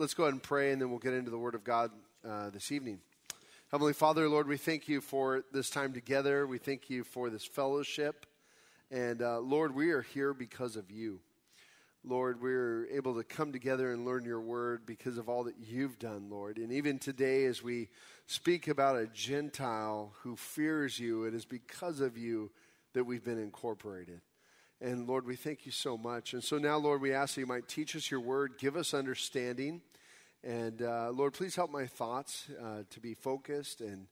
Let's go ahead and pray, and then we'll get into the Word of God uh, this evening. Heavenly Father, Lord, we thank you for this time together. We thank you for this fellowship. And uh, Lord, we are here because of you. Lord, we're able to come together and learn your word because of all that you've done, Lord. And even today, as we speak about a Gentile who fears you, it is because of you that we've been incorporated. And Lord, we thank you so much. And so now, Lord, we ask that you might teach us your word, give us understanding. And uh, Lord, please help my thoughts uh, to be focused. And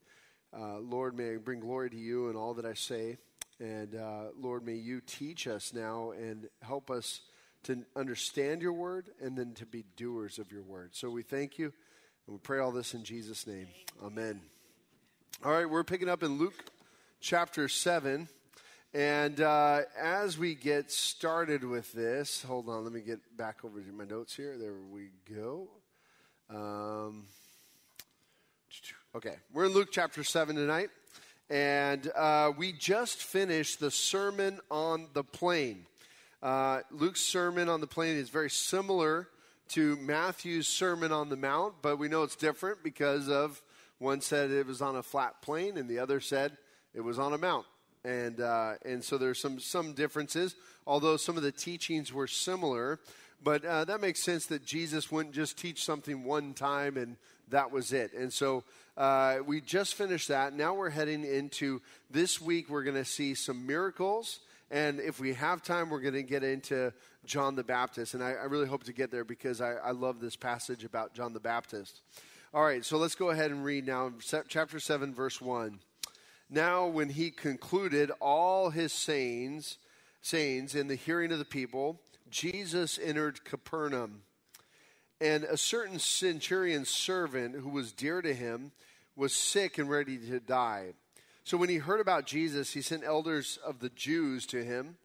uh, Lord, may I bring glory to you in all that I say. And uh, Lord, may you teach us now and help us to understand your word and then to be doers of your word. So we thank you and we pray all this in Jesus' name. Amen. All right, we're picking up in Luke chapter 7. And uh, as we get started with this, hold on, let me get back over to my notes here. There we go. Um, okay, we're in Luke chapter 7 tonight. And uh, we just finished the Sermon on the Plain. Uh, Luke's Sermon on the Plain is very similar to Matthew's Sermon on the Mount, but we know it's different because of one said it was on a flat plain and the other said it was on a mount and uh, and so there's some some differences. Although some of the teachings were similar, but uh, that makes sense that Jesus wouldn't just teach something one time and that was it. And so uh, we just finished that. Now we're heading into this week. We're going to see some miracles. And if we have time, we're going to get into John the Baptist. And I, I really hope to get there because I, I, love this passage about John the Baptist. All right, so let's go ahead and read now, chapter 7, verse 1. Now, when he concluded all his sayings, sayings in the hearing of the people, Jesus entered Capernaum. And a certain centurion's servant who was dear to him was sick and ready to die. So when he heard about Jesus, he sent elders of the Jews to him,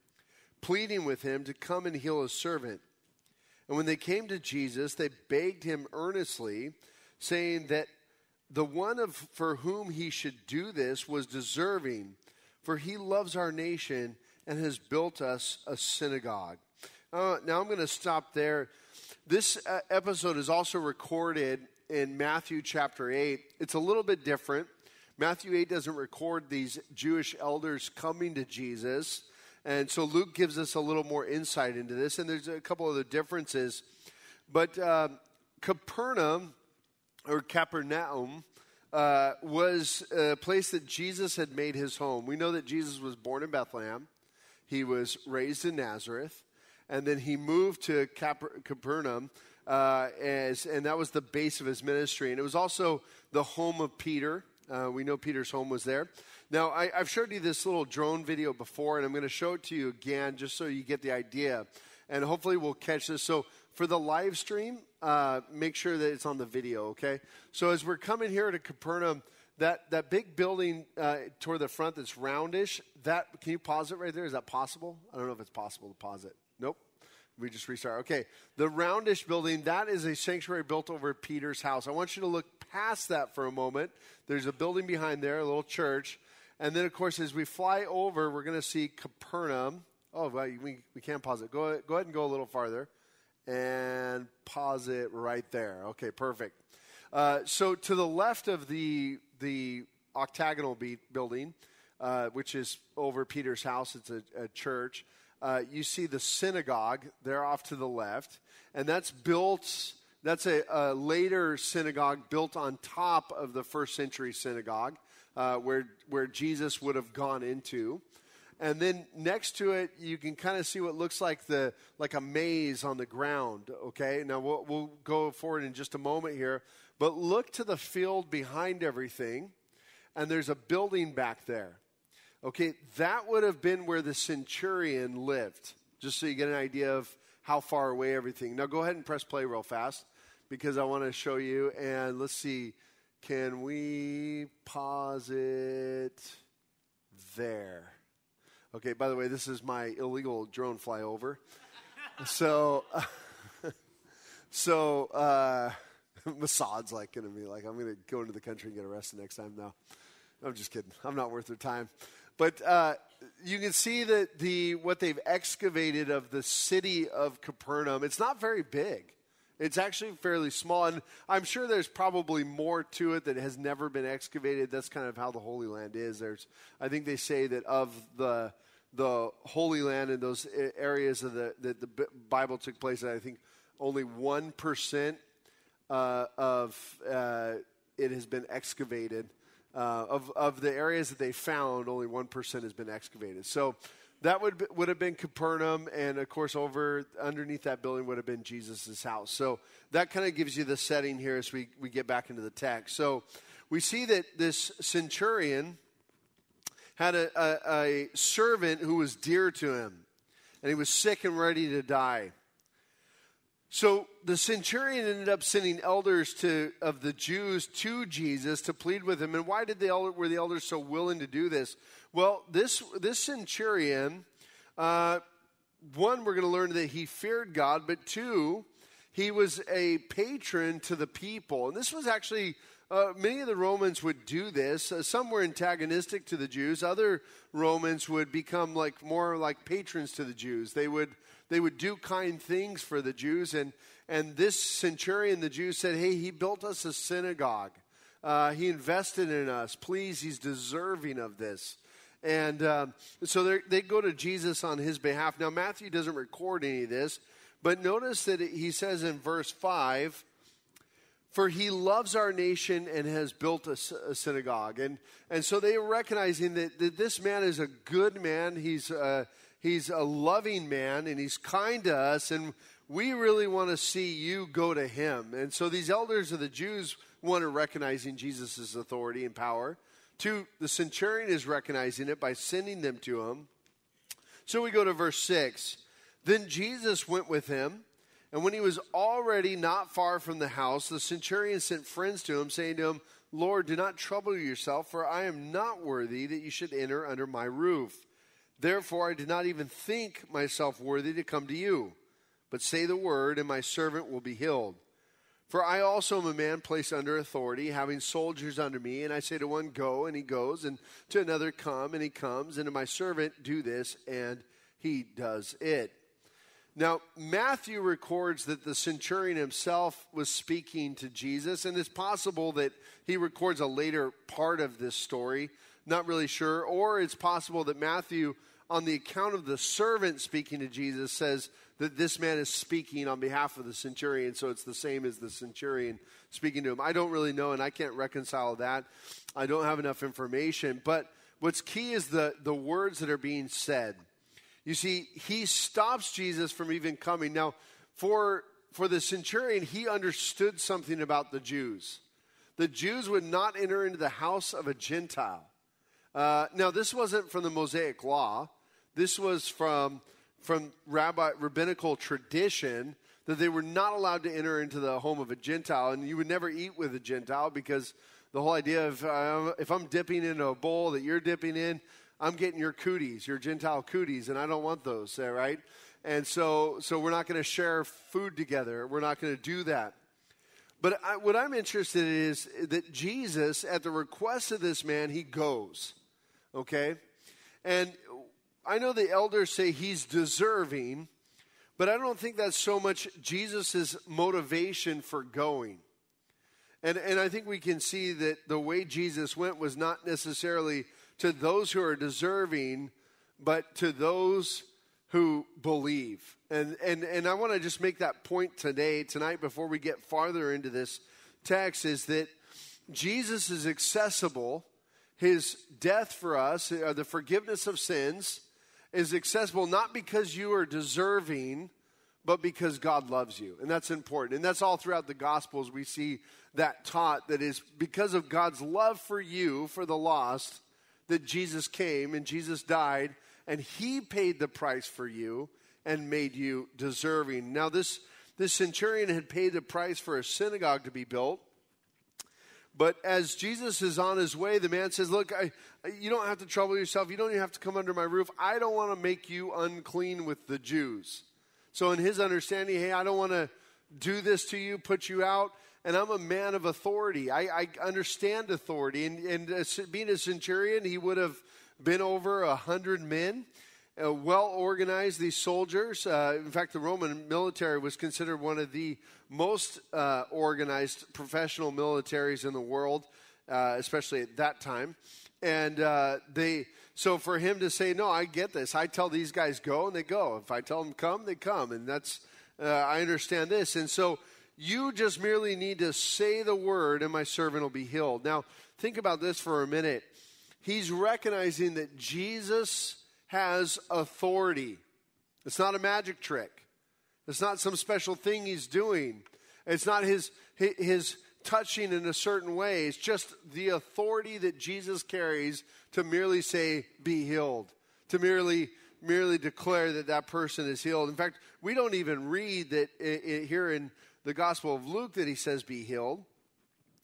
pleading with him to come and heal his servant. And when they came to Jesus, they begged him earnestly, saying that the one of, for whom he should do this was deserving, for he loves our nation and has built us a synagogue. Uh, now I'm going to stop there. This uh, episode is also recorded in Matthew chapter 8. It's a little bit different. Matthew 8 doesn't record these Jewish elders coming to Jesus. And so Luke gives us a little more insight into this. And there's a couple of the differences. But uh, Capernaum or Capernaum, uh, was a place that Jesus had made his home. We know that Jesus was born in Bethlehem, he was raised in Nazareth, and then he moved to Cap- Capernaum. Uh, as, and that was the base of his ministry. And it was also the home of Peter. Uh, we know Peter's home was there. Now, I, have showed you this little drone video before, and I'm going to show it to you again just so you get the idea. And hopefully, we'll catch this. So, for the live stream, uh, make sure that it's on the video, okay? So as we're coming here to Capernaum, that, that big building uh, toward the front that's roundish, that can you pause it right there? Is that possible? I don't know if it's possible to pause it. Nope. We just restart. Okay. The roundish building, that is a sanctuary built over Peter's house. I want you to look past that for a moment. There's a building behind there, a little church. And then, of course, as we fly over, we're going to see Capernaum. Oh, well, we, we can't pause it. Go, go ahead and go a little farther and pause it right there. Okay, perfect. Uh, so to the left of the the octagonal be- building, uh, which is over Peter's house, it's a, a church. Uh, you see the synagogue there off to the left, and that's built. That's a, a later synagogue built on top of the first century synagogue, uh, where where Jesus would have gone into and then next to it you can kind of see what looks like the like a maze on the ground okay? Now we'll, we'll go forward in just a moment here. But look to the field behind everything and there's a building back there okay? That would have been where the centurion lived just so you get an idea of how far away everything. Now go ahead and press play real fast because i want to show you and let's see can we pause it there Okay, by the way, this is my illegal drone flyover. so, uh, so uh, Mossad's like going to be like, I'm going to go into the country and get arrested next time. No, I'm just kidding. I'm not worth their time. But uh, you can see that the what they've excavated of the city of Capernaum. It's not very big. It's actually fairly small, and I'm sure there's probably more to it that has never been excavated. That's kind of how the Holy Land is. There's, I think they say that of the the Holy Land and those areas of the that the Bible took place, I think only one percent uh, of uh, it has been excavated. Uh, of of the areas that they found, only one percent has been excavated. So that would would have been Capernaum, and of course, over underneath that building would have been Jesus' house. So that kind of gives you the setting here as we, we get back into the text. So we see that this centurion had a, a, a servant who was dear to him, and he was sick and ready to die. So the centurion ended up sending elders to, of the Jews to Jesus to plead with him. And why did the elder, were the elders so willing to do this? Well, this, this centurion, uh, one, we're going to learn that he feared God, but two, he was a patron to the people. And this was actually, uh, many of the Romans would do this. Uh, some were antagonistic to the Jews. Other Romans would become like more like patrons to the Jews. They would, they would do kind things for the Jews. And, and this centurion, the Jews said, hey, he built us a synagogue. Uh, he invested in us. Please, he's deserving of this. And um, so they go to Jesus on his behalf. Now, Matthew doesn't record any of this, but notice that he says in verse 5 For he loves our nation and has built a, a synagogue. And, and so they are recognizing that, that this man is a good man. He's, uh, he's a loving man and he's kind to us. And we really want to see you go to him. And so these elders of the Jews want to recognizing Jesus' authority and power. Two, the centurion is recognizing it by sending them to him. So we go to verse 6. Then Jesus went with him, and when he was already not far from the house, the centurion sent friends to him, saying to him, Lord, do not trouble yourself, for I am not worthy that you should enter under my roof. Therefore, I did not even think myself worthy to come to you. But say the word, and my servant will be healed. For I also am a man placed under authority, having soldiers under me, and I say to one, Go, and he goes, and to another, Come, and he comes, and to my servant, Do this, and he does it. Now, Matthew records that the centurion himself was speaking to Jesus, and it's possible that he records a later part of this story. Not really sure. Or it's possible that Matthew, on the account of the servant speaking to Jesus, says, that this man is speaking on behalf of the centurion, so it's the same as the centurion speaking to him. I don't really know, and I can't reconcile that. I don't have enough information. But what's key is the, the words that are being said. You see, he stops Jesus from even coming. Now, for, for the centurion, he understood something about the Jews. The Jews would not enter into the house of a Gentile. Uh, now, this wasn't from the Mosaic law, this was from from rabbi rabbinical tradition that they were not allowed to enter into the home of a Gentile, and you would never eat with a Gentile because the whole idea of uh, if I'm dipping in a bowl that you're dipping in, I'm getting your cooties, your Gentile cooties, and I don't want those, right? And so, so we're not going to share food together. We're not going to do that. But I, what I'm interested in is that Jesus, at the request of this man, he goes. Okay? And I know the elders say he's deserving, but I don't think that's so much Jesus' motivation for going. And, and I think we can see that the way Jesus went was not necessarily to those who are deserving, but to those who believe. And, and, and I want to just make that point today, tonight, before we get farther into this text, is that Jesus is accessible. His death for us, uh, the forgiveness of sins, is accessible not because you are deserving, but because God loves you. And that's important. And that's all throughout the Gospels. We see that taught that is because of God's love for you, for the lost, that Jesus came and Jesus died and he paid the price for you and made you deserving. Now, this, this centurion had paid the price for a synagogue to be built. But as Jesus is on his way, the man says, Look, I, you don't have to trouble yourself. You don't even have to come under my roof. I don't want to make you unclean with the Jews. So, in his understanding, hey, I don't want to do this to you, put you out. And I'm a man of authority. I, I understand authority. And, and being a centurion, he would have been over a hundred men. Uh, well organized, these soldiers. Uh, in fact, the Roman military was considered one of the most uh, organized professional militaries in the world, uh, especially at that time. And uh, they, so for him to say, No, I get this. I tell these guys go, and they go. If I tell them come, they come. And that's, I understand this. And so you just merely need to say the word, and my servant will be healed. Now, think about this for a minute. He's recognizing that Jesus has authority. It's not a magic trick. It's not some special thing he's doing. It's not his, his touching in a certain way. It's just the authority that Jesus carries to merely say, be healed, to merely merely declare that that person is healed. In fact, we don't even read that it, it, here in the Gospel of Luke that he says, be healed.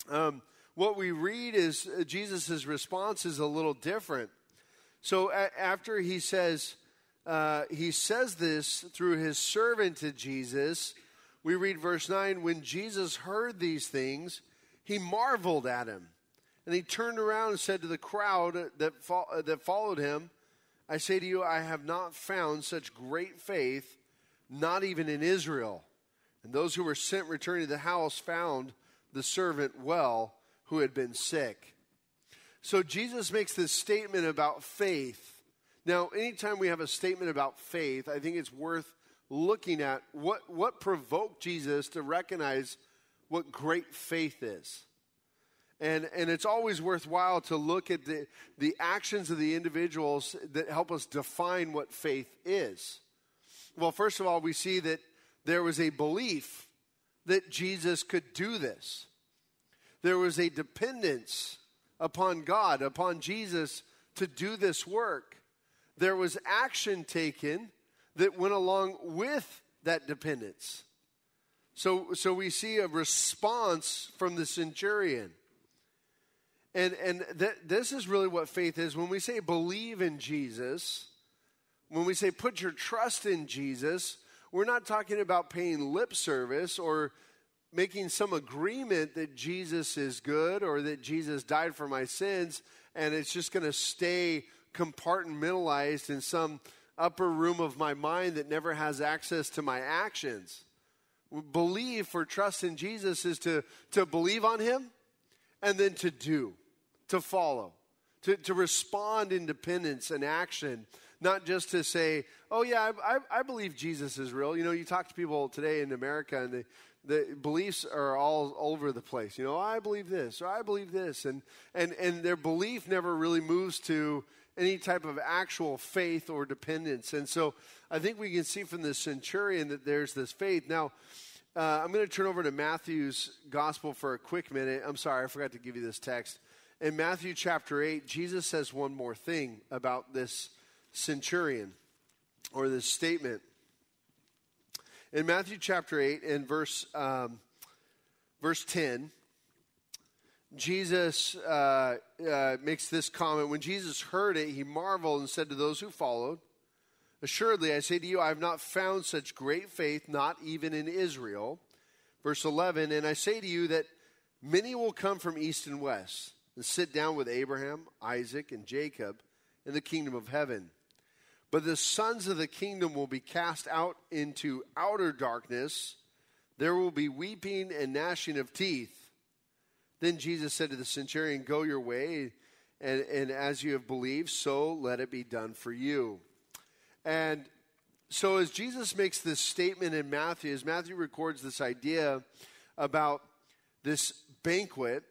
Um, what we read is uh, Jesus' response is a little different. So a- after he says, uh, he says this through his servant to Jesus, we read verse 9 when Jesus heard these things, he marveled at him. And he turned around and said to the crowd that, fo- that followed him, I say to you, I have not found such great faith, not even in Israel. And those who were sent returning to the house found the servant well who had been sick. So Jesus makes this statement about faith. Now, anytime we have a statement about faith, I think it's worth looking at what, what provoked Jesus to recognize what great faith is. And, and it's always worthwhile to look at the, the actions of the individuals that help us define what faith is. Well, first of all, we see that there was a belief that Jesus could do this. There was a dependence upon God, upon Jesus to do this work. There was action taken that went along with that dependence. So, so we see a response from the centurion. And, and th- this is really what faith is. When we say believe in Jesus, when we say put your trust in Jesus, we're not talking about paying lip service or making some agreement that Jesus is good or that Jesus died for my sins and it's just going to stay compartmentalized in some upper room of my mind that never has access to my actions. Believe for trust in Jesus is to, to believe on Him and then to do, to follow, to, to respond in dependence and action, not just to say, oh, yeah, I, I, I believe Jesus is real. You know, you talk to people today in America and they, the beliefs are all over the place. You know, I believe this or I believe this, and and and their belief never really moves to any type of actual faith or dependence. And so, I think we can see from the centurion that there's this faith. Now, uh, I'm going to turn over to Matthew's gospel for a quick minute. I'm sorry, I forgot to give you this text. In Matthew chapter 8, Jesus says one more thing about this centurion or this statement. In Matthew chapter 8 and verse, um, verse 10, Jesus uh, uh, makes this comment. When Jesus heard it, he marveled and said to those who followed, Assuredly, I say to you, I have not found such great faith, not even in Israel. Verse 11, and I say to you that many will come from east and west and sit down with Abraham, Isaac, and Jacob in the kingdom of heaven. But the sons of the kingdom will be cast out into outer darkness. There will be weeping and gnashing of teeth. Then Jesus said to the centurion, Go your way, and, and as you have believed, so let it be done for you. And so, as Jesus makes this statement in Matthew, as Matthew records this idea about this banquet,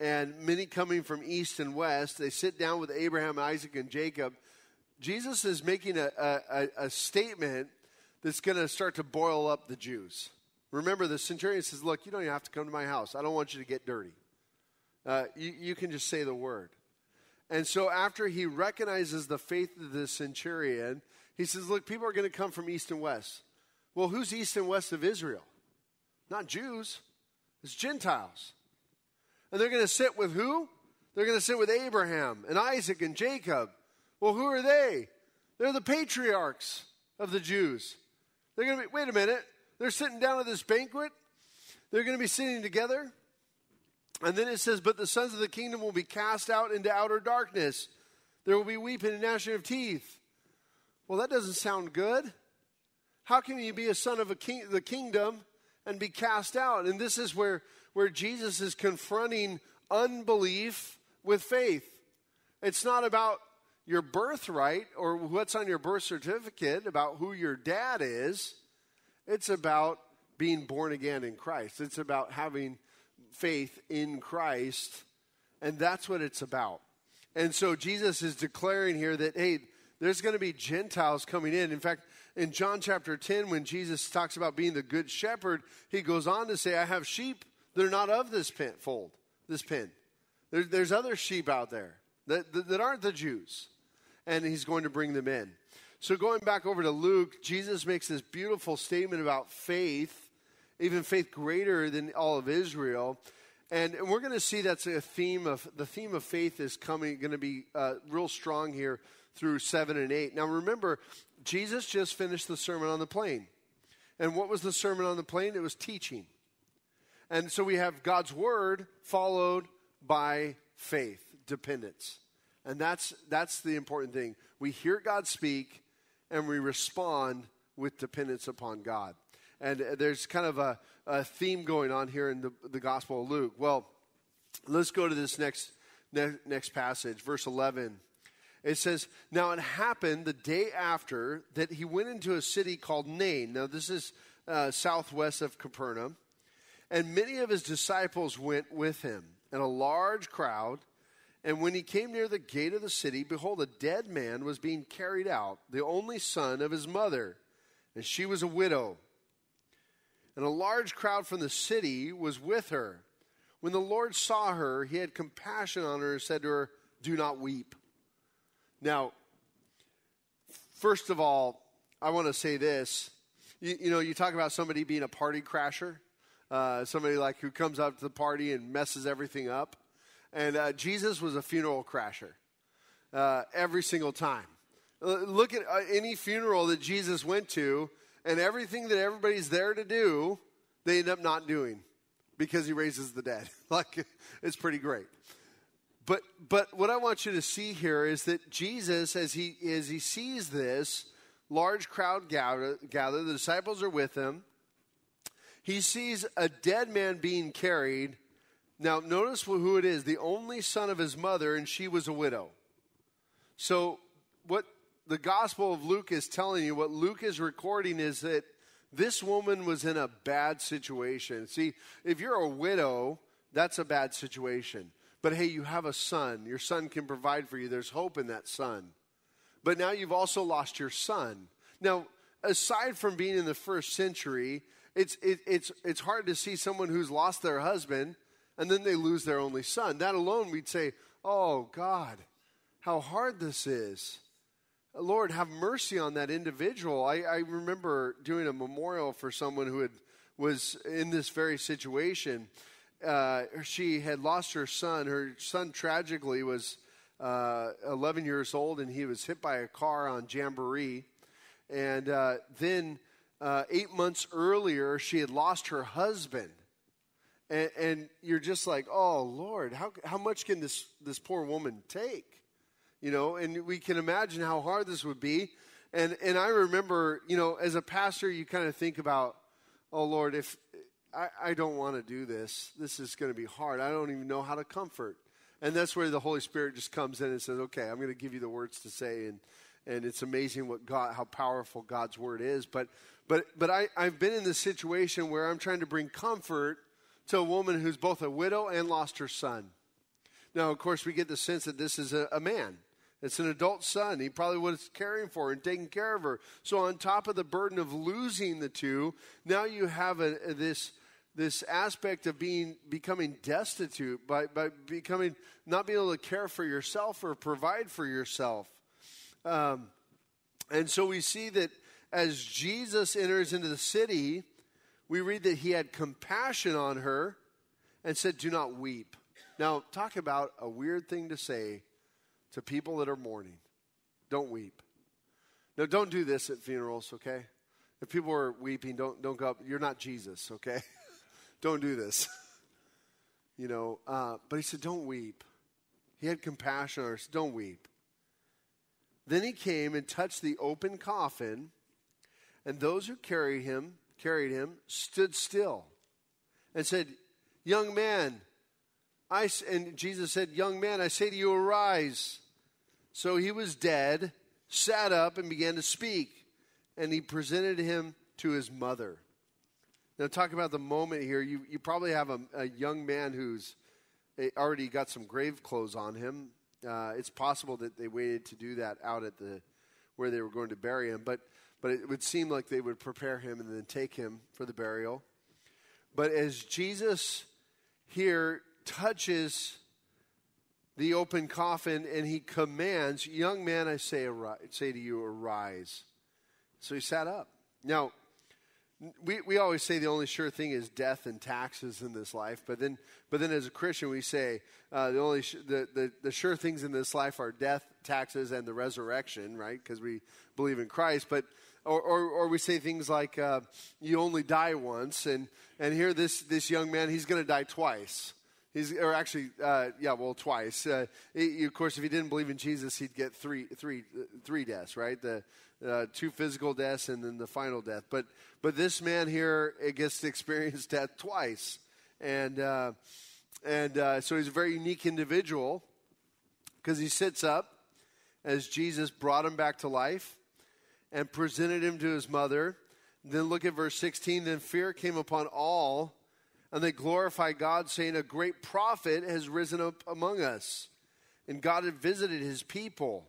and many coming from east and west, they sit down with Abraham, Isaac, and Jacob Jesus is making a, a, a statement that's going to start to boil up the Jews. Remember, the centurion says, Look, you don't even have to come to my house. I don't want you to get dirty. Uh, you, you can just say the word. And so, after he recognizes the faith of the centurion, he says, Look, people are going to come from east and west. Well, who's east and west of Israel? Not Jews, it's Gentiles. And they're going to sit with who? They're going to sit with Abraham and Isaac and Jacob well, who are they? They're the patriarchs of the Jews. They're going to be, wait a minute, they're sitting down at this banquet. They're going to be sitting together. And then it says, But the sons of the kingdom will be cast out into outer darkness. There will be weeping and gnashing of teeth. Well, that doesn't sound good. How can you be a son of a king, the kingdom and be cast out? And this is where, where Jesus is confronting unbelief with faith. It's not about your birthright or what's on your birth certificate, about who your dad is. It's about being born again in Christ. It's about having faith in Christ. And that's what it's about. And so Jesus is declaring here that, hey, there's going to be Gentiles coming in. In fact, in John chapter 10, when Jesus talks about being the good shepherd, he goes on to say, I have sheep that are not of this pen, fold, this pen. There, there's other sheep out there that, that, that aren't the Jews. And he's going to bring them in. So, going back over to Luke, Jesus makes this beautiful statement about faith, even faith greater than all of Israel. And we're going to see that's a theme of the theme of faith is coming, going to be uh, real strong here through seven and eight. Now, remember, Jesus just finished the Sermon on the Plain. And what was the Sermon on the Plain? It was teaching. And so we have God's Word followed by faith, dependence. And that's, that's the important thing. We hear God speak and we respond with dependence upon God. And uh, there's kind of a, a theme going on here in the, the Gospel of Luke. Well, let's go to this next, ne- next passage, verse 11. It says, Now it happened the day after that he went into a city called Nain. Now, this is uh, southwest of Capernaum. And many of his disciples went with him, and a large crowd. And when he came near the gate of the city, behold, a dead man was being carried out, the only son of his mother, and she was a widow. And a large crowd from the city was with her. When the Lord saw her, he had compassion on her and said to her, Do not weep. Now, first of all, I want to say this. You, you, know, you talk about somebody being a party crasher, uh, somebody like who comes up to the party and messes everything up. And uh, Jesus was a funeral crasher uh, every single time. Look at uh, any funeral that Jesus went to, and everything that everybody's there to do, they end up not doing because he raises the dead. like, it's pretty great. But but what I want you to see here is that Jesus, as he as he sees this large crowd gather, gather, the disciples are with him. He sees a dead man being carried. Now, notice who it is the only son of his mother, and she was a widow. So, what the Gospel of Luke is telling you, what Luke is recording, is that this woman was in a bad situation. See, if you're a widow, that's a bad situation. But hey, you have a son. Your son can provide for you. There's hope in that son. But now you've also lost your son. Now, aside from being in the first century, it's, it, it's, it's hard to see someone who's lost their husband and then they lose their only son. That alone, we'd say, Oh, God, how hard this is. Lord, have mercy on that individual. I, I remember doing a memorial for someone who had, was in this very situation uh, she had lost her son. Her son tragically was uh, 11 years old, and he was hit by a car on Jamboree. And uh, then uh, eight months earlier, she had lost her husband. And, and, you're just like, oh Lord, how how much can this this poor woman take? You know, and we can imagine how hard this would be. And and I remember, you know, as a pastor, you kind of think about, oh Lord, if I, I don't want to do this. This is going to be hard. I don't even know how to comfort. And that's where the Holy Spirit just comes in and says, okay, I'm going to give you the words to say. And, and it's amazing what God, how powerful God's word is. But, but, but I, I've been in this situation where I'm trying to bring comfort to a woman who's both a widow and lost her son. Now, of course, we get the sense that this is a, a man. It's an adult son. He probably was caring for her and taking care of her. So, on top of the burden of losing the two, now you have a, this this aspect of being becoming destitute by, by becoming not being able to care for yourself or provide for yourself um, and so we see that as jesus enters into the city we read that he had compassion on her and said do not weep now talk about a weird thing to say to people that are mourning don't weep no don't do this at funerals okay if people are weeping don't don't go up you're not jesus okay don't do this. you know, uh, but he said, don't weep. He had compassion on us. Don't weep. Then he came and touched the open coffin, and those who carried him, carried him, stood still, and said, "Young man, I and Jesus said, "Young man, I say to you, arise." So he was dead, sat up, and began to speak, and he presented him to his mother. Now, talk about the moment here. You, you probably have a, a young man who's eh, already got some grave clothes on him. Uh, it's possible that they waited to do that out at the where they were going to bury him, but but it would seem like they would prepare him and then take him for the burial. But as Jesus here touches the open coffin and he commands, "Young man, I say, arise, say to you, arise." So he sat up. Now, we, we always say the only sure thing is death and taxes in this life, but then but then as a Christian we say uh, the only sh- the, the the sure things in this life are death, taxes, and the resurrection, right? Because we believe in Christ. But or, or, or we say things like uh, you only die once, and and here this this young man he's going to die twice. He's, or actually, uh, yeah, well, twice. Uh, he, of course, if he didn't believe in Jesus, he'd get three, three, three deaths, right? The uh, two physical deaths and then the final death. But, but this man here gets to experience death twice, and uh, and uh, so he's a very unique individual because he sits up as Jesus brought him back to life and presented him to his mother. Then look at verse 16. Then fear came upon all and they glorified God, saying, A great prophet has risen up among us. And God had visited his people.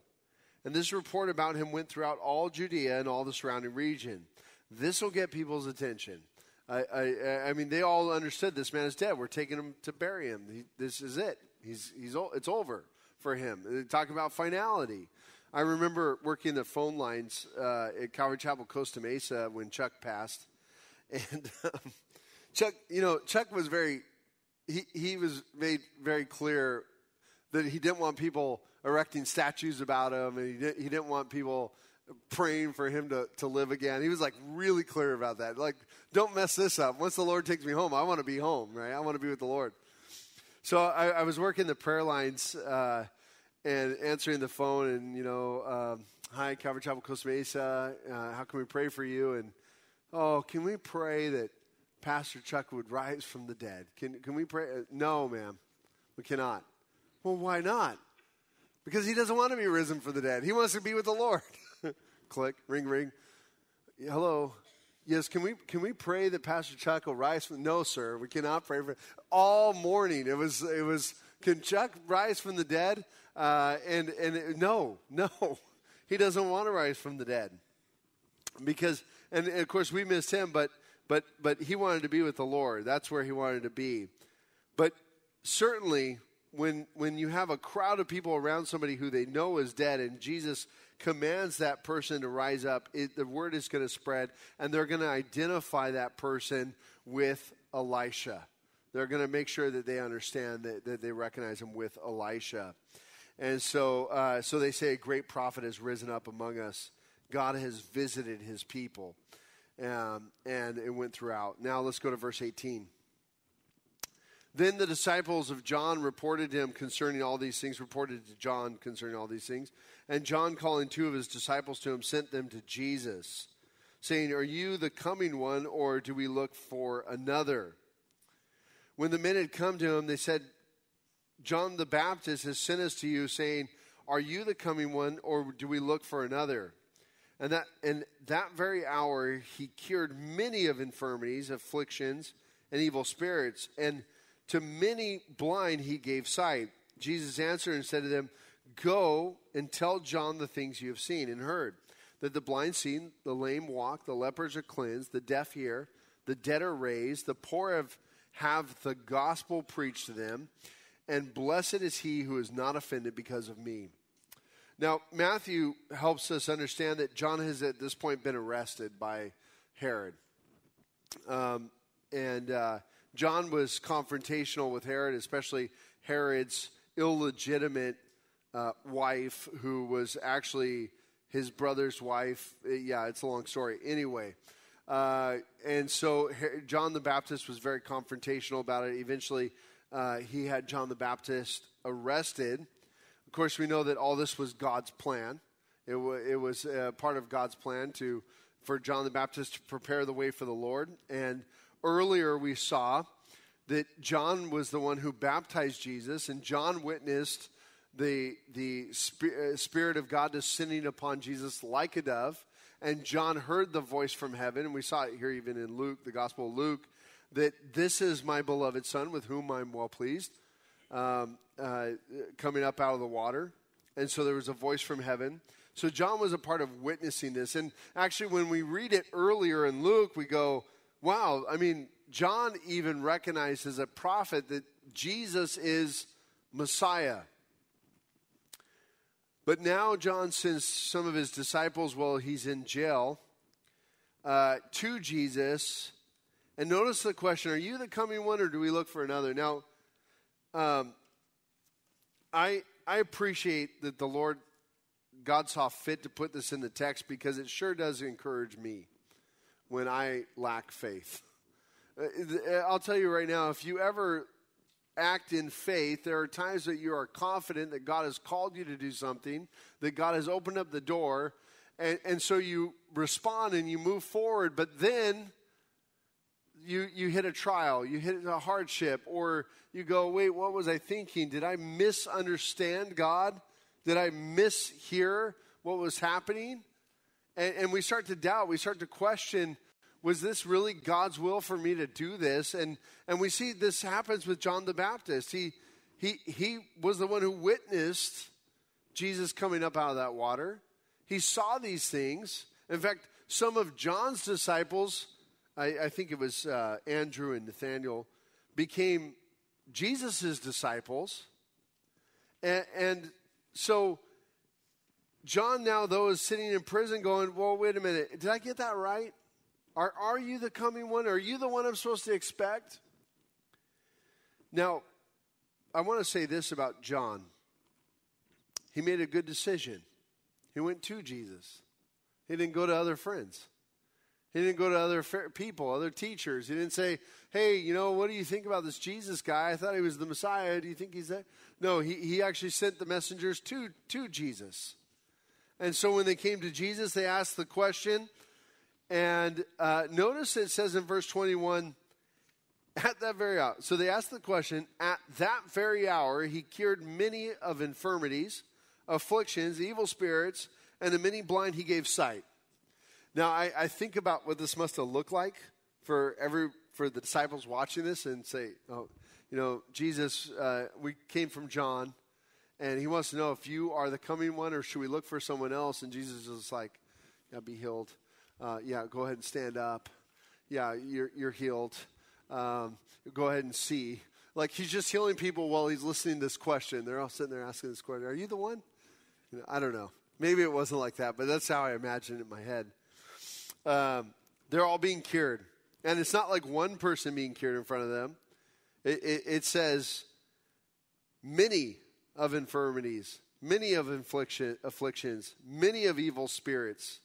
And this report about him went throughout all Judea and all the surrounding region. This will get people's attention. I, I, I mean, they all understood this man is dead. We're taking him to bury him. He, this is it. He's, he's, it's over for him. Talk about finality. I remember working the phone lines uh, at Calvary Chapel, Costa Mesa, when Chuck passed. And um, Chuck, you know, Chuck was very, he, he was made very clear that he didn't want people erecting statues about him and he, did, he didn't want people praying for him to, to live again. He was like really clear about that. Like, don't mess this up. Once the Lord takes me home, I want to be home, right? I want to be with the Lord. So I, I was working the prayer lines uh, and answering the phone and, you know, um, hi, Calvary Chapel Costa Mesa. Uh, how can we pray for you? And, oh, can we pray that Pastor Chuck would rise from the dead. Can, can we pray? Uh, no, ma'am, we cannot. Well, why not? Because he doesn't want to be risen from the dead. He wants to be with the Lord. Click, ring, ring. Hello. Yes, can we can we pray that Pastor Chuck will rise from? No, sir, we cannot pray for. All morning it was it was. Can Chuck rise from the dead? Uh, and and no, no, he doesn't want to rise from the dead because and, and of course we missed him, but but but he wanted to be with the Lord. That's where he wanted to be. But certainly when when you have a crowd of people around somebody who they know is dead and Jesus commands that person to rise up, it, the word is going to spread and they're going to identify that person with Elisha. They're going to make sure that they understand that, that they recognize him with Elisha. And so, uh, so they say a great prophet has risen up among us. God has visited his people um, and it went throughout. Now let's go to verse 18. Then the disciples of John reported to him concerning all these things, reported to John concerning all these things. And John, calling two of his disciples to him, sent them to Jesus, saying, Are you the coming one, or do we look for another? When the men had come to him, they said, John the Baptist has sent us to you, saying, Are you the coming one, or do we look for another? And that, and that very hour, he cured many of infirmities, afflictions, and evil spirits. And to many blind, he gave sight. Jesus answered and said to them, Go and tell John the things you have seen and heard that the blind see, the lame walk, the lepers are cleansed, the deaf hear, the dead are raised, the poor have, have the gospel preached to them, and blessed is he who is not offended because of me. Now, Matthew helps us understand that John has at this point been arrested by Herod. Um, and uh, John was confrontational with Herod, especially Herod's illegitimate uh, wife, who was actually his brother's wife. Yeah, it's a long story. Anyway, uh, and so John the Baptist was very confrontational about it. Eventually, uh, he had John the Baptist arrested of course, we know that all this was God's plan. It, w- it was uh, part of God's plan to for John the Baptist to prepare the way for the Lord. And earlier we saw that John was the one who baptized Jesus, and John witnessed the the uh, spirit of God descending upon Jesus like a dove. And John heard the voice from heaven, and we saw it here even in Luke, the Gospel of Luke, that this is my beloved Son with whom I'm well pleased, um, uh, coming up out of the water. And so there was a voice from heaven. So John was a part of witnessing this. And actually, when we read it earlier in Luke, we go, wow, I mean, John even recognized as a prophet that Jesus is Messiah. But now John sends some of his disciples while he's in jail uh, to Jesus. And notice the question Are you the coming one, or do we look for another? Now, um, I, I appreciate that the Lord, God saw fit to put this in the text because it sure does encourage me when I lack faith. Uh, I'll tell you right now, if you ever act in faith, there are times that you are confident that God has called you to do something, that God has opened up the door, and, and so you respond and you move forward, but then you, you hit a trial, you hit a hardship, or you go, wait, what was I thinking? Did I misunderstand God? Did I mishear what was happening? And, and we start to doubt, we start to question was this really God's will for me to do this? And, and we see this happens with John the Baptist. He, he, he was the one who witnessed Jesus coming up out of that water. He saw these things. In fact, some of John's disciples, I, I think it was uh, Andrew and Nathaniel, became Jesus' disciples. And, and so John now, though, is sitting in prison going, Well, wait a minute, did I get that right? Are, are you the coming one? Are you the one I'm supposed to expect? Now, I want to say this about John. He made a good decision. He went to Jesus. He didn't go to other friends. He didn't go to other people, other teachers. He didn't say, hey, you know, what do you think about this Jesus guy? I thought he was the Messiah. Do you think he's that? No, he, he actually sent the messengers to, to Jesus. And so when they came to Jesus, they asked the question, and uh, notice it says in verse 21 at that very hour. So they asked the question at that very hour, he cured many of infirmities, afflictions, evil spirits, and the many blind he gave sight. Now, I, I think about what this must have looked like for every for the disciples watching this and say, oh, you know, Jesus, uh, we came from John, and he wants to know if you are the coming one or should we look for someone else? And Jesus is like, yeah, be healed uh, yeah, go ahead and stand up. Yeah, you're, you're healed. Um, go ahead and see. Like he's just healing people while he's listening to this question. They're all sitting there asking this question Are you the one? You know, I don't know. Maybe it wasn't like that, but that's how I imagine it in my head. Um, they're all being cured. And it's not like one person being cured in front of them. It, it, it says many of infirmities, many of afflictions, many of evil spirits.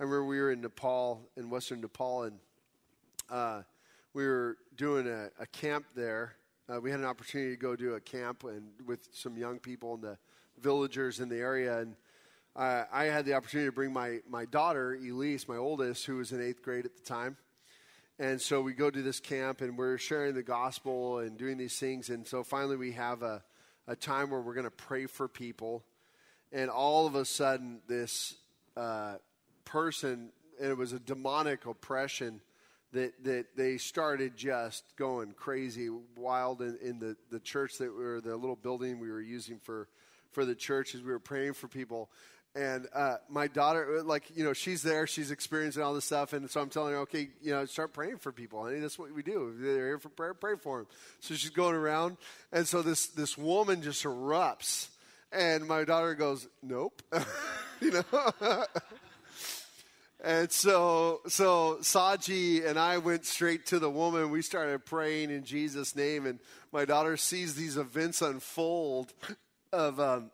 I remember we were in Nepal, in western Nepal, and uh, we were doing a, a camp there. Uh, we had an opportunity to go do a camp and with some young people and the villagers in the area. And uh, I had the opportunity to bring my, my daughter, Elise, my oldest, who was in eighth grade at the time. And so we go to this camp and we're sharing the gospel and doing these things. And so finally we have a, a time where we're going to pray for people. And all of a sudden, this uh, person, and it was a demonic oppression that, that they started just going crazy, wild in, in the, the church that we were, the little building we were using for, for the church as we were praying for people. And uh, my daughter, like, you know, she's there, she's experiencing all this stuff. And so I'm telling her, okay, you know, start praying for people. I mean, that's what we do. They're here for prayer, pray for them. So she's going around. And so this, this woman just erupts. And my daughter goes, nope. you know? And so, so Saji and I went straight to the woman. We started praying in Jesus' name, and my daughter sees these events unfold. Of, um,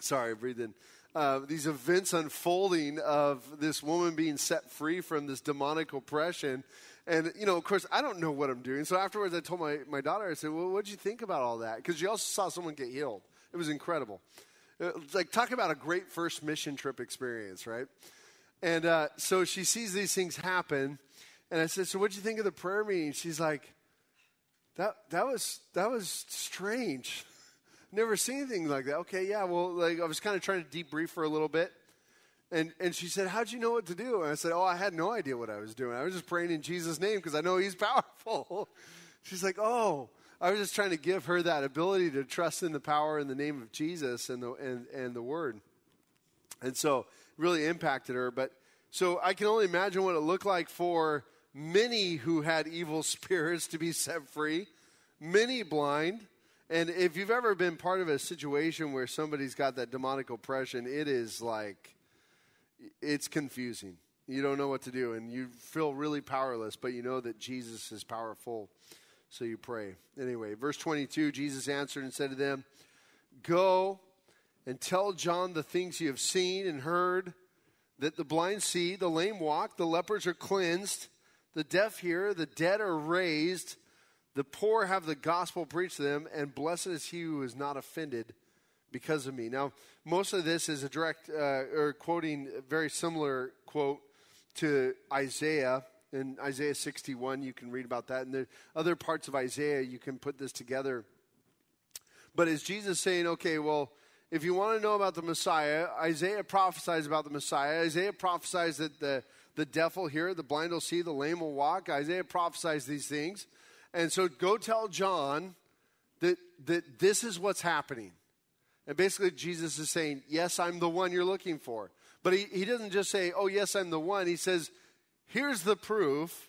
sorry, breathing. Uh, these events unfolding of this woman being set free from this demonic oppression. And, you know, of course, I don't know what I'm doing. So afterwards, I told my, my daughter, I said, Well, what did you think about all that? Because you also saw someone get healed. It was incredible. It's like, talk about a great first mission trip experience, right? And uh, so she sees these things happen. And I said, So what'd you think of the prayer meeting? She's like, That, that, was, that was strange. Never seen anything like that. Okay, yeah, well, like I was kind of trying to debrief for a little bit. And, and she said, How'd you know what to do? And I said, Oh, I had no idea what I was doing. I was just praying in Jesus' name because I know He's powerful. She's like, Oh, I was just trying to give her that ability to trust in the power in the name of Jesus and the, and, and the Word. And so really impacted her. But so I can only imagine what it looked like for many who had evil spirits to be set free, many blind. And if you've ever been part of a situation where somebody's got that demonic oppression, it is like, it's confusing. You don't know what to do, and you feel really powerless, but you know that Jesus is powerful so you pray. Anyway, verse 22 Jesus answered and said to them, Go and tell John the things you have seen and heard that the blind see, the lame walk, the lepers are cleansed, the deaf hear, the dead are raised, the poor have the gospel preached to them, and blessed is he who is not offended because of me. Now, most of this is a direct uh, or quoting a very similar quote to Isaiah in Isaiah 61. You can read about that. And the other parts of Isaiah, you can put this together. But is Jesus saying, okay, well, if you want to know about the Messiah, Isaiah prophesies about the Messiah. Isaiah prophesies that the, the deaf will hear, the blind will see, the lame will walk. Isaiah prophesies these things. And so go tell John that, that this is what's happening. And basically, Jesus is saying, Yes, I'm the one you're looking for. But he, he doesn't just say, Oh, yes, I'm the one. He says, Here's the proof.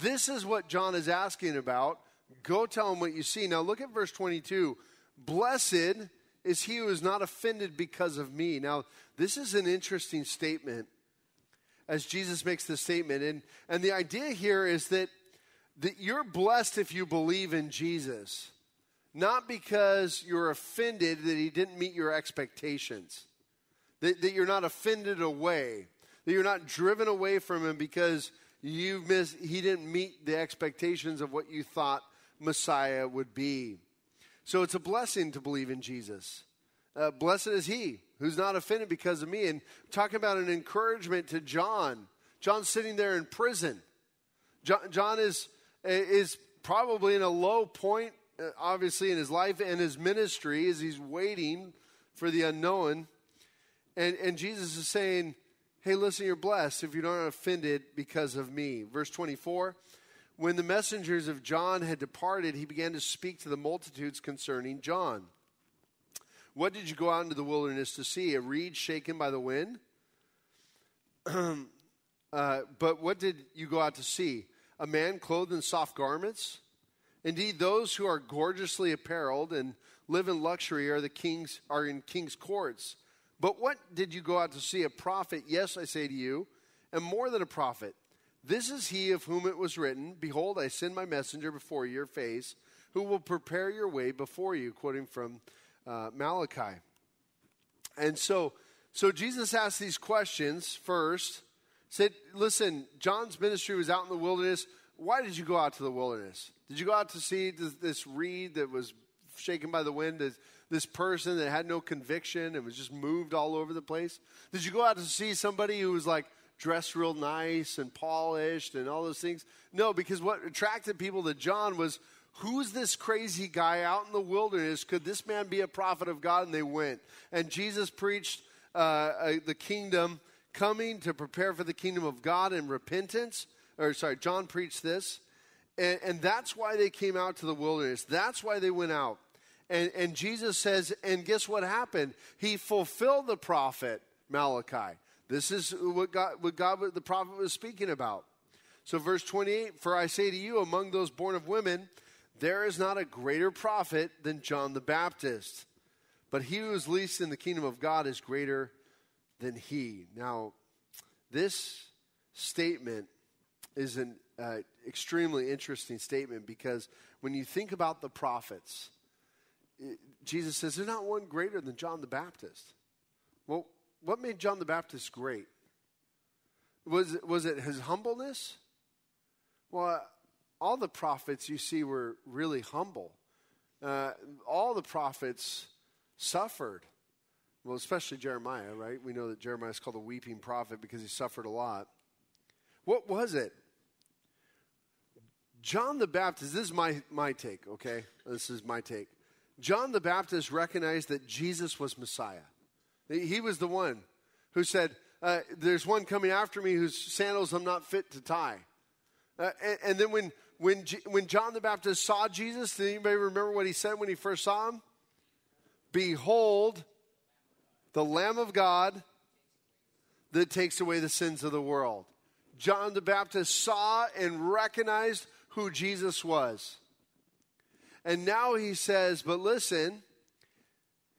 This is what John is asking about. Go tell him what you see. Now look at verse 22. Blessed is he who is not offended because of me. Now, this is an interesting statement as Jesus makes this statement. And, and the idea here is that, that you're blessed if you believe in Jesus, not because you're offended that he didn't meet your expectations, that, that you're not offended away that you're not driven away from him because you missed, he didn't meet the expectations of what you thought Messiah would be. So it's a blessing to believe in Jesus. Uh, blessed is he who's not offended because of me. And talking about an encouragement to John. John's sitting there in prison. John, John is, is probably in a low point, uh, obviously, in his life and his ministry as he's waiting for the unknown. And, and Jesus is saying, Hey, listen, you're blessed if you're not offended because of me. Verse 24 When the messengers of John had departed, he began to speak to the multitudes concerning John. What did you go out into the wilderness to see? A reed shaken by the wind? uh, but what did you go out to see? A man clothed in soft garments? Indeed, those who are gorgeously apparelled and live in luxury are the kings are in king's courts. But what did you go out to see? A prophet, yes, I say to you, and more than a prophet. This is he of whom it was written Behold, I send my messenger before your face, who will prepare your way before you, quoting from uh, Malachi. And so, so Jesus asked these questions first. Said, Listen, John's ministry was out in the wilderness. Why did you go out to the wilderness? Did you go out to see this, this reed that was shaken by the wind? this person that had no conviction and was just moved all over the place? Did you go out to see somebody who was like dressed real nice and polished and all those things? No, because what attracted people to John was who's this crazy guy out in the wilderness? Could this man be a prophet of God? And they went. And Jesus preached uh, uh, the kingdom coming to prepare for the kingdom of God and repentance. Or, sorry, John preached this. And, and that's why they came out to the wilderness. That's why they went out. And, and Jesus says, and guess what happened? He fulfilled the prophet Malachi. This is what God, what God, the prophet was speaking about. So, verse 28 For I say to you, among those born of women, there is not a greater prophet than John the Baptist. But he who is least in the kingdom of God is greater than he. Now, this statement is an uh, extremely interesting statement because when you think about the prophets, Jesus says, There's not one greater than John the Baptist. Well, what made John the Baptist great? Was, was it his humbleness? Well, all the prophets you see were really humble. Uh, all the prophets suffered. Well, especially Jeremiah, right? We know that Jeremiah is called a weeping prophet because he suffered a lot. What was it? John the Baptist, this is my, my take, okay? This is my take. John the Baptist recognized that Jesus was Messiah. He was the one who said, uh, There's one coming after me whose sandals I'm not fit to tie. Uh, and, and, then when, when, G- when John the Baptist saw Jesus, did anybody remember what he said when he first saw him? Behold, the Lamb of God that takes away the sins of the world. John the Baptist saw and recognized who Jesus was. And now he says, But listen,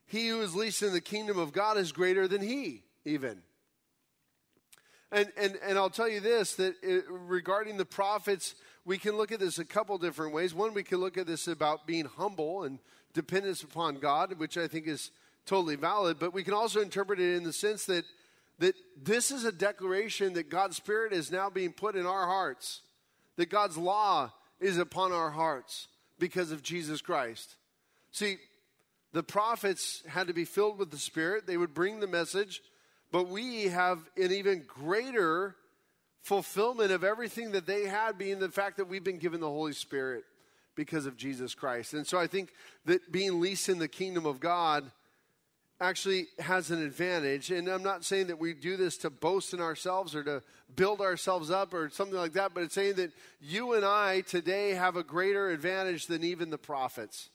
he who is least in the kingdom of God is greater than he, even. And, and, and I'll tell you this that it, regarding the prophets, we can look at this a couple different ways. One, we can look at this about being humble and dependence upon God, which I think is totally valid, but we can also interpret it in the sense that, that this is a declaration that God's Spirit is now being put in our hearts, that God's law is upon our hearts because of Jesus Christ. See, the prophets had to be filled with the Spirit, they would bring the message, but we have an even greater fulfillment of everything that they had, being the fact that we've been given the Holy Spirit because of Jesus Christ. And so I think that being least in the kingdom of God actually has an advantage. And I'm not saying that we do this to boast in ourselves or to build ourselves up or something like that, but it's saying that you and I today have a greater advantage than even the prophets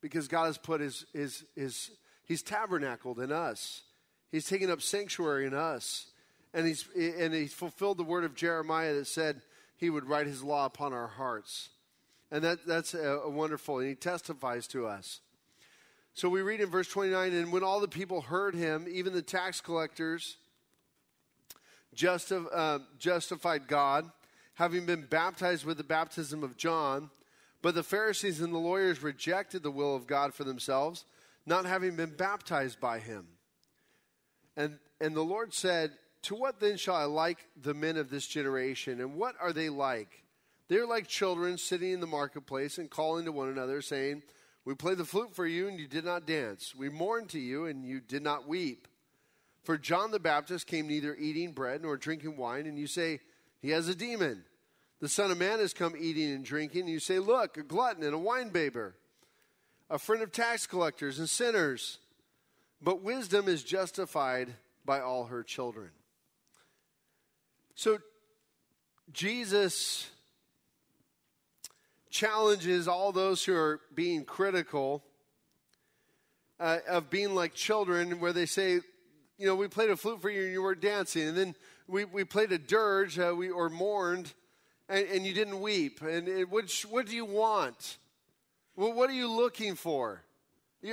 because God has put his, his, his he's tabernacled in us. He's taken up sanctuary in us. And he's, and he's fulfilled the word of Jeremiah that said he would write his law upon our hearts. And that, that's a, a wonderful, and he testifies to us. So we read in verse 29 And when all the people heard him, even the tax collectors justif- uh, justified God, having been baptized with the baptism of John. But the Pharisees and the lawyers rejected the will of God for themselves, not having been baptized by him. And, and the Lord said, To what then shall I like the men of this generation? And what are they like? They're like children sitting in the marketplace and calling to one another, saying, we played the flute for you, and you did not dance. We mourned to you, and you did not weep. For John the Baptist came neither eating bread nor drinking wine, and you say, He has a demon. The Son of Man has come eating and drinking, and you say, Look, a glutton and a winebibber, a friend of tax collectors and sinners. But wisdom is justified by all her children. So, Jesus challenges all those who are being critical uh, of being like children, where they say, you know, we played a flute for you and you were dancing, and then we, we played a dirge uh, we, or mourned and, and you didn't weep. And it, which, what do you want? Well, what are you looking for?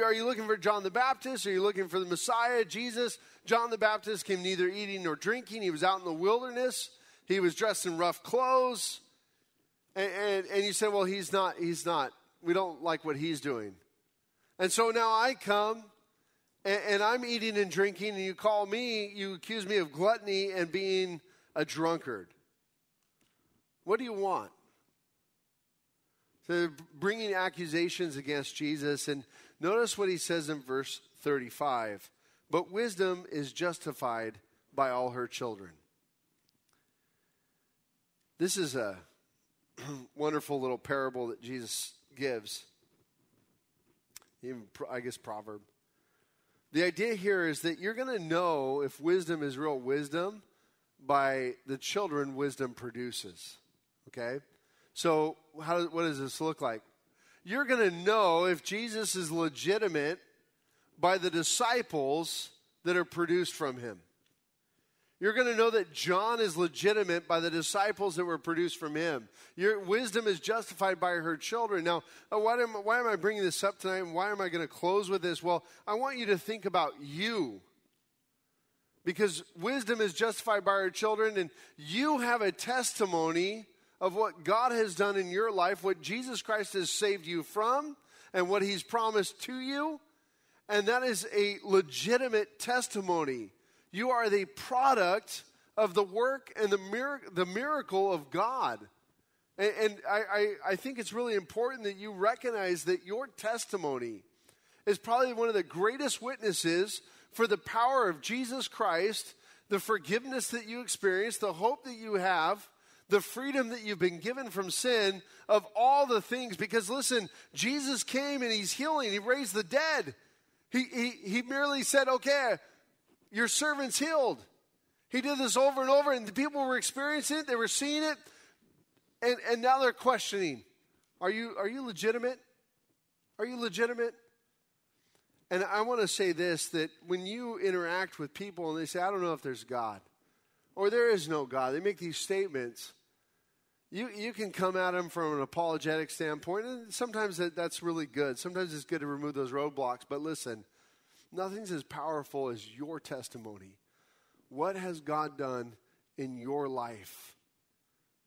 Are you looking for John the Baptist? Are you looking for the Messiah, Jesus? John the Baptist came neither eating nor drinking. He was out in the wilderness. He was dressed in rough clothes. And, and, and you say, well, he's not, he's not. We don't like what he's doing. And so now I come and, and I'm eating and drinking, and you call me, you accuse me of gluttony and being a drunkard. What do you want? So they're bringing accusations against Jesus. And notice what he says in verse 35 But wisdom is justified by all her children. This is a wonderful little parable that Jesus gives. Even, I guess, proverb. The idea here is that you're going to know if wisdom is real wisdom by the children wisdom produces. Okay? So, how, what does this look like? You're going to know if Jesus is legitimate by the disciples that are produced from him. You're going to know that John is legitimate by the disciples that were produced from him. Your wisdom is justified by her children. Now, uh, why am, why am I bringing this up tonight and why am I going to close with this? Well, I want you to think about you. Because wisdom is justified by her children, and you have a testimony of what God has done in your life, what Jesus Christ has saved you from, and what he's promised to you. And that is a legitimate testimony you are the product of the work and the, mir- the miracle of God. And, and I, I, I think it's really important that you recognize that your testimony is probably one of the greatest witnesses for the power of Jesus Christ, the forgiveness that you experience, the hope that you have, the freedom that you've been given from sin, of all the things. Because listen, Jesus came and he's healing, he raised the dead. He, he, he merely said, okay, your servant's healed. He did this over and over, and the people were experiencing it, they were seeing it, and, and now they're questioning Are you, are you legitimate? Are you legitimate? And I want to say this that when you interact with people and they say, I don't know if there's God, or there is no God, they make these statements. You, you can come at them from an apologetic standpoint, and sometimes that, that's really good. Sometimes it's good to remove those roadblocks. But listen, nothing's as powerful as your testimony. What has God done in your life?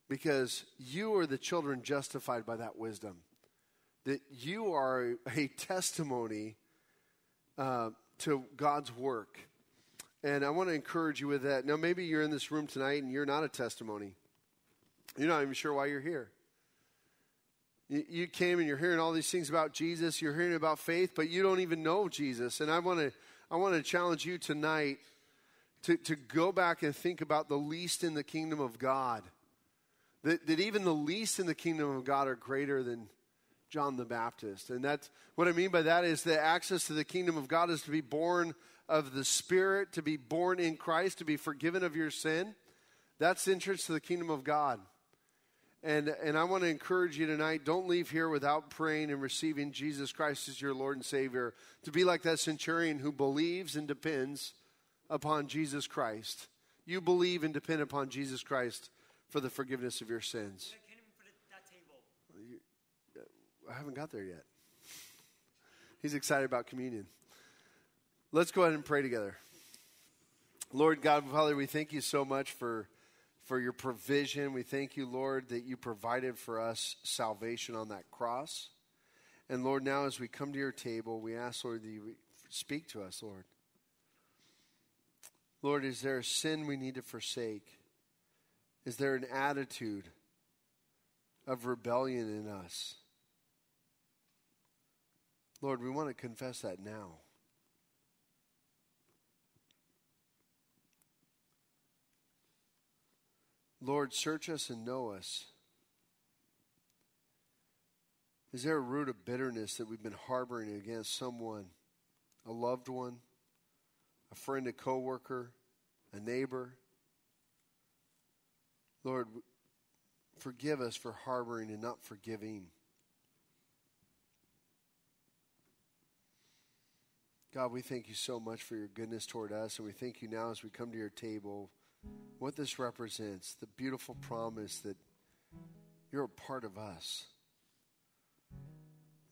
Because you are the children justified by that wisdom. That you are a testimony uh, to God's work. And I want to encourage you with that. Now, maybe you're in this room tonight and you're not a testimony. You're not even sure why you're here. You, came and you're hearing all these things about Jesus. You're hearing about faith, but you don't even know Jesus. And I want to, I want to challenge you tonight to, to go back and think about the least in the kingdom of God. That, that even the least in the kingdom of God are greater than John the Baptist. And that's what I mean by that is that access to the kingdom of God is to be born of the Spirit, to be born in Christ, to be forgiven of your sin. That's the entrance to the kingdom of God. And, and I want to encourage you tonight don't leave here without praying and receiving Jesus Christ as your Lord and Savior. To be like that centurion who believes and depends upon Jesus Christ. You believe and depend upon Jesus Christ for the forgiveness of your sins. I haven't got there yet. He's excited about communion. Let's go ahead and pray together. Lord God, Father, we thank you so much for, for your provision. We thank you, Lord, that you provided for us salvation on that cross. And Lord, now as we come to your table, we ask, Lord, that you speak to us, Lord. Lord, is there a sin we need to forsake? Is there an attitude of rebellion in us? Lord, we want to confess that now. Lord, search us and know us. Is there a root of bitterness that we've been harboring against someone, a loved one, a friend, a coworker, a neighbor? Lord, forgive us for harboring and not forgiving. God, we thank you so much for your goodness toward us, and we thank you now as we come to your table, what this represents the beautiful promise that you're a part of us.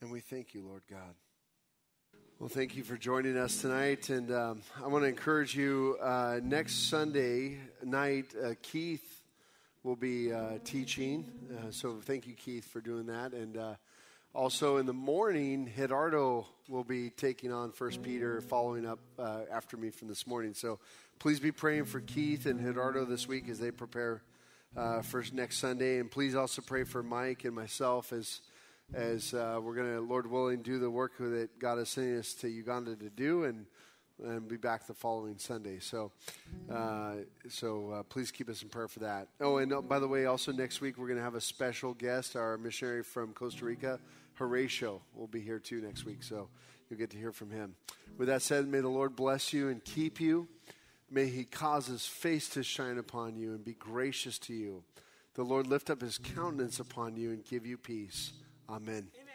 And we thank you, Lord God. Well, thank you for joining us tonight. And um, I want to encourage you uh, next Sunday night, uh, Keith will be uh, teaching. Uh, so thank you, Keith, for doing that. And uh, also in the morning, Gerardo will be taking on First Peter, following up uh, after me from this morning. So please be praying for Keith and Gerardo this week as they prepare uh, for next Sunday, and please also pray for Mike and myself as as uh, we're going to, Lord willing, do the work that God is sending us to Uganda to do, and and be back the following Sunday. So, uh, so uh, please keep us in prayer for that. Oh, and uh, by the way, also next week we're going to have a special guest, our missionary from Costa Rica, Horatio will be here too next week, so you'll get to hear from him. With that said, may the Lord bless you and keep you. May he cause his face to shine upon you and be gracious to you. The Lord lift up his countenance upon you and give you peace. Amen. Amen.